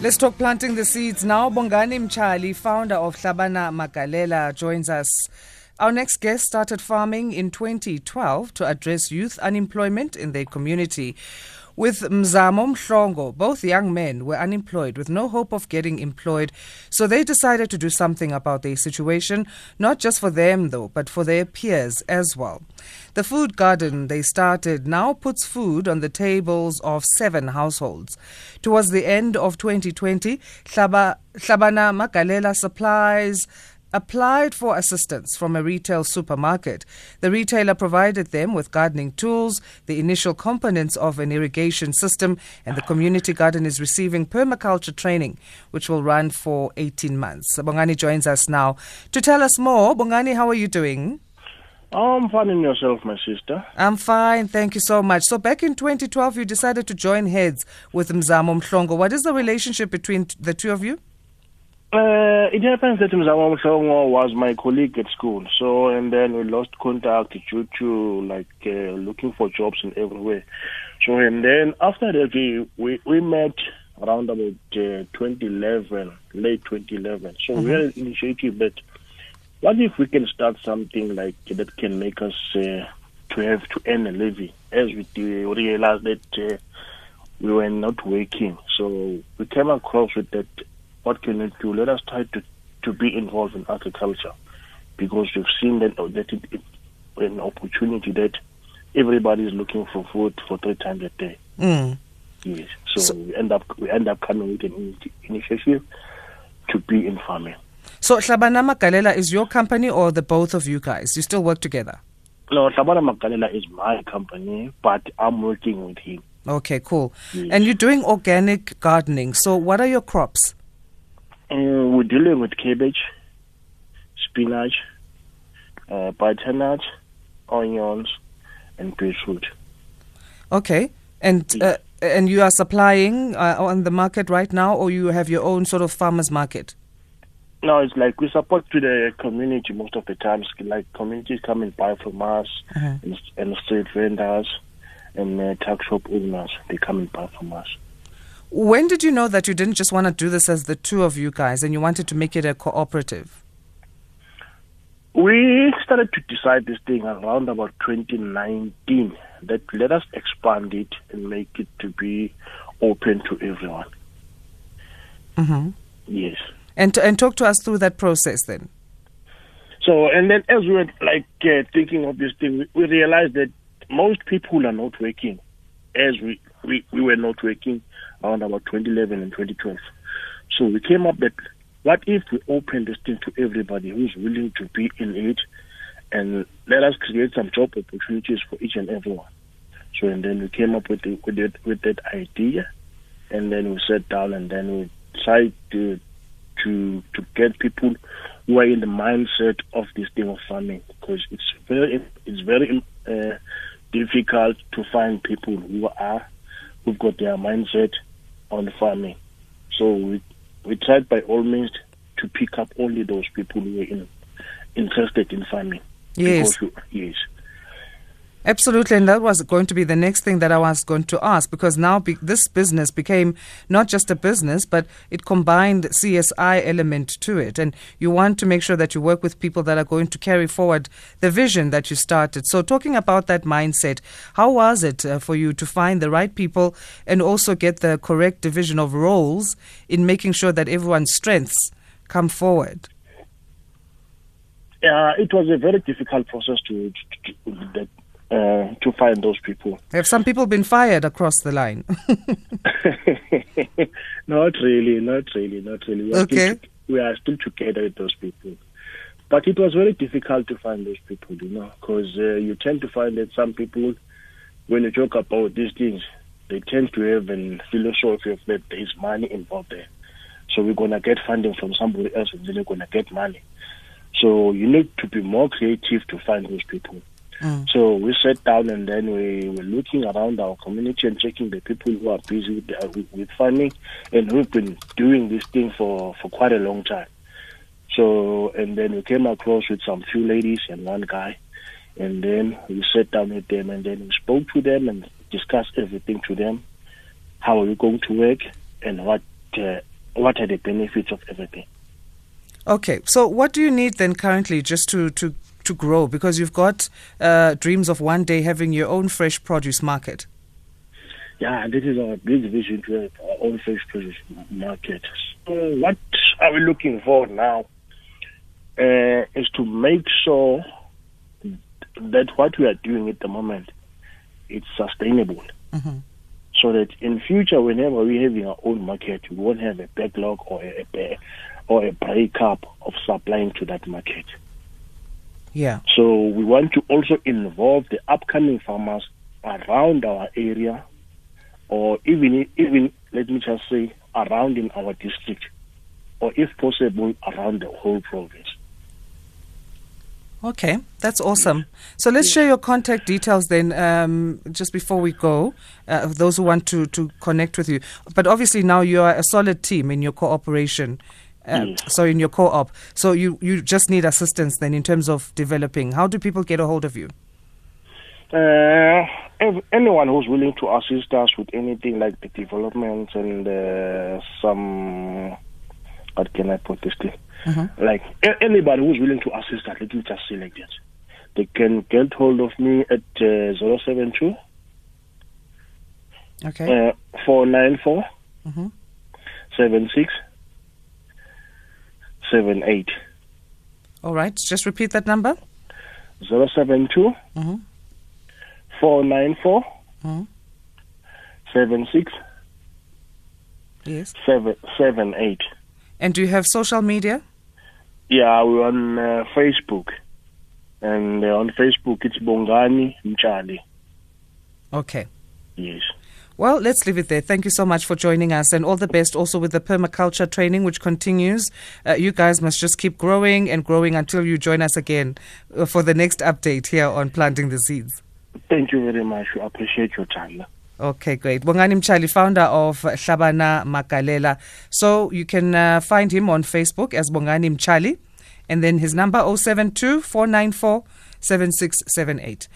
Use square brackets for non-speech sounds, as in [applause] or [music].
Let's talk planting the seeds now. Bongani Mtshali, founder of Hlabana Magalela, joins us. Our next guest started farming in 2012 to address youth unemployment in their community. With Mzamo Mhlongo, both young men were unemployed with no hope of getting employed, so they decided to do something about their situation, not just for them though, but for their peers as well. The food garden they started now puts food on the tables of seven households. Towards the end of 2020, Hlabana Magalela supplies applied for assistance from a retail supermarket. The retailer provided them with gardening tools, the initial components of an irrigation system, and the community garden is receiving permaculture training, which will run for 18 months. Bongani joins us now to tell us more. Bongani, how are you doing? I'm fine in yourself, my sister. I'm fine, thank you so much. So back in 2012, you decided to join heads with Mzamo Mhlongo. What is the relationship between the two of you? Uh, it happens that was my colleague at school. So, and then we lost contact due to like uh, looking for jobs in everywhere. So, and then after that, we, we, we met around about uh, 2011, late 2011. So, mm-hmm. we had an initiative that what if we can start something like that can make us uh, to have to earn a living as we realized that uh, we were not working. So, we came across with that what can we do? Let us try to, to be involved in agriculture because we've seen that, that it, it, an opportunity that everybody is looking for food for three times a day. Mm. Yes. So, so, we end up we end up coming with an initiative to be in farming. So Hlabana Magalela is your company or the both of you guys? You still work together? No, Hlabana Magalela is my company, but I'm working with him. Okay, cool. Yes. And you're doing organic gardening. So what are your crops? Uh, we're dealing with cabbage, spinach, uh, butternut, onions, and beetroot. Okay, and uh, and you are supplying uh, on the market right now, or you have your own sort of farmers market? No, it's like we support to the community most of the times. Like communities come and buy from us, uh-huh. and, and street vendors and uh, tuck shop owners. They come and buy from us. When did you know that you didn't just want to do this as the two of you guys and you wanted to make it a cooperative? We started to decide this thing around about 2019 that let us expand it and make it to be open to everyone. Mm-hmm. Yes. And and talk to us through that process then. So and then as we were like uh, thinking of this thing, we, we realized that most people are not working as we, we, we were not working around about 2011 and 2012. So we came up that what if we open this thing to everybody who's willing to be in it and let us create some job opportunities for each and everyone. So and then we came up with the, with, it, with that idea and then we sat down and then we tried to to to get people who are in the mindset of this thing of farming because it's very it's very uh, difficult to find people who are who've got their mindset on farming. So we we tried by all means to pick up only those people who were in, interested in farming. Yes. yes. Absolutely, and that was going to be the next thing that I was going to ask because now be- this business became not just a business, but it combined CSI element to it, and you want to make sure that you work with people that are going to carry forward the vision that you started. So, talking about that mindset, how was it uh, for you to find the right people and also get the correct division of roles in making sure that everyone's strengths come forward? Yeah, it was a very difficult process to, to, to uh, to find those people. Have some people been fired across the line? [laughs] not really, not really, not really. We okay. We are still together with those people. But it was very difficult to find those people, you know, because uh, you tend to find that some people, when you talk about these things, they tend to have a philosophy of that there is money involved there. So we're going to get funding from somebody else and then we're going to get money. So you need to be more creative to find those people. Mm. So we sat down and then we were looking around our community and checking the people who are busy with, uh, with farming and who've been doing this thing for, for quite a long time. So, and then we came across with some few ladies and one guy. And then we sat down with them and then we spoke to them and discussed everything to them. How are we going to work and what uh, what are the benefits of everything. Okay, so what do you need then currently just to, to, to grow? Because you've got uh, dreams of one day having your own fresh produce market. Yeah, this is our big vision to have our own fresh produce market. So what are we looking for now? Uh, is to make sure that what we are doing at the moment it's sustainable. Mhm. So that in future, whenever we're having our own market, we won't have a backlog or a, a or a breakup of supplying to that market. Yeah. So we want to also involve the upcoming farmers around our area, or even even let me just say around in our district, or if possible around the whole province. Okay, that's awesome. So let's share your contact details then, um, just before we go, uh, those who want to, to connect with you. But obviously now you are a solid team in your cooperation, uh, Yes. so in your co-op. So you, you just need assistance then in terms of developing. How do people get a hold of you? Uh, anyone who's willing to assist us with anything like the development and uh, some, what can I put this thing? Like a- anybody who's willing to assist us, let me just say like that. They can get hold of me at uh, 072 Okay. uh, 494 Mhm. 76 78 All right. Just repeat that number. 072 Mhm. 494 Mhm. 76 Yes. 78 And do you have social media? Yeah, we're on uh, Facebook. And uh, on Facebook, it's Bongani Mtshali. Okay. Yes. Well, let's leave it there. Thank you so much for joining us and all the best also with the permaculture training, which continues. Uh, you guys must just keep growing and growing until you join us again uh, for the next update here on Planting the Seeds. Thank you very much. We appreciate your time. Okay, great. Bongani Mtshali, founder of Hlabana Magalela. So you can uh, find him on Facebook as Bongani Mtshali and then his number 072 494 7678.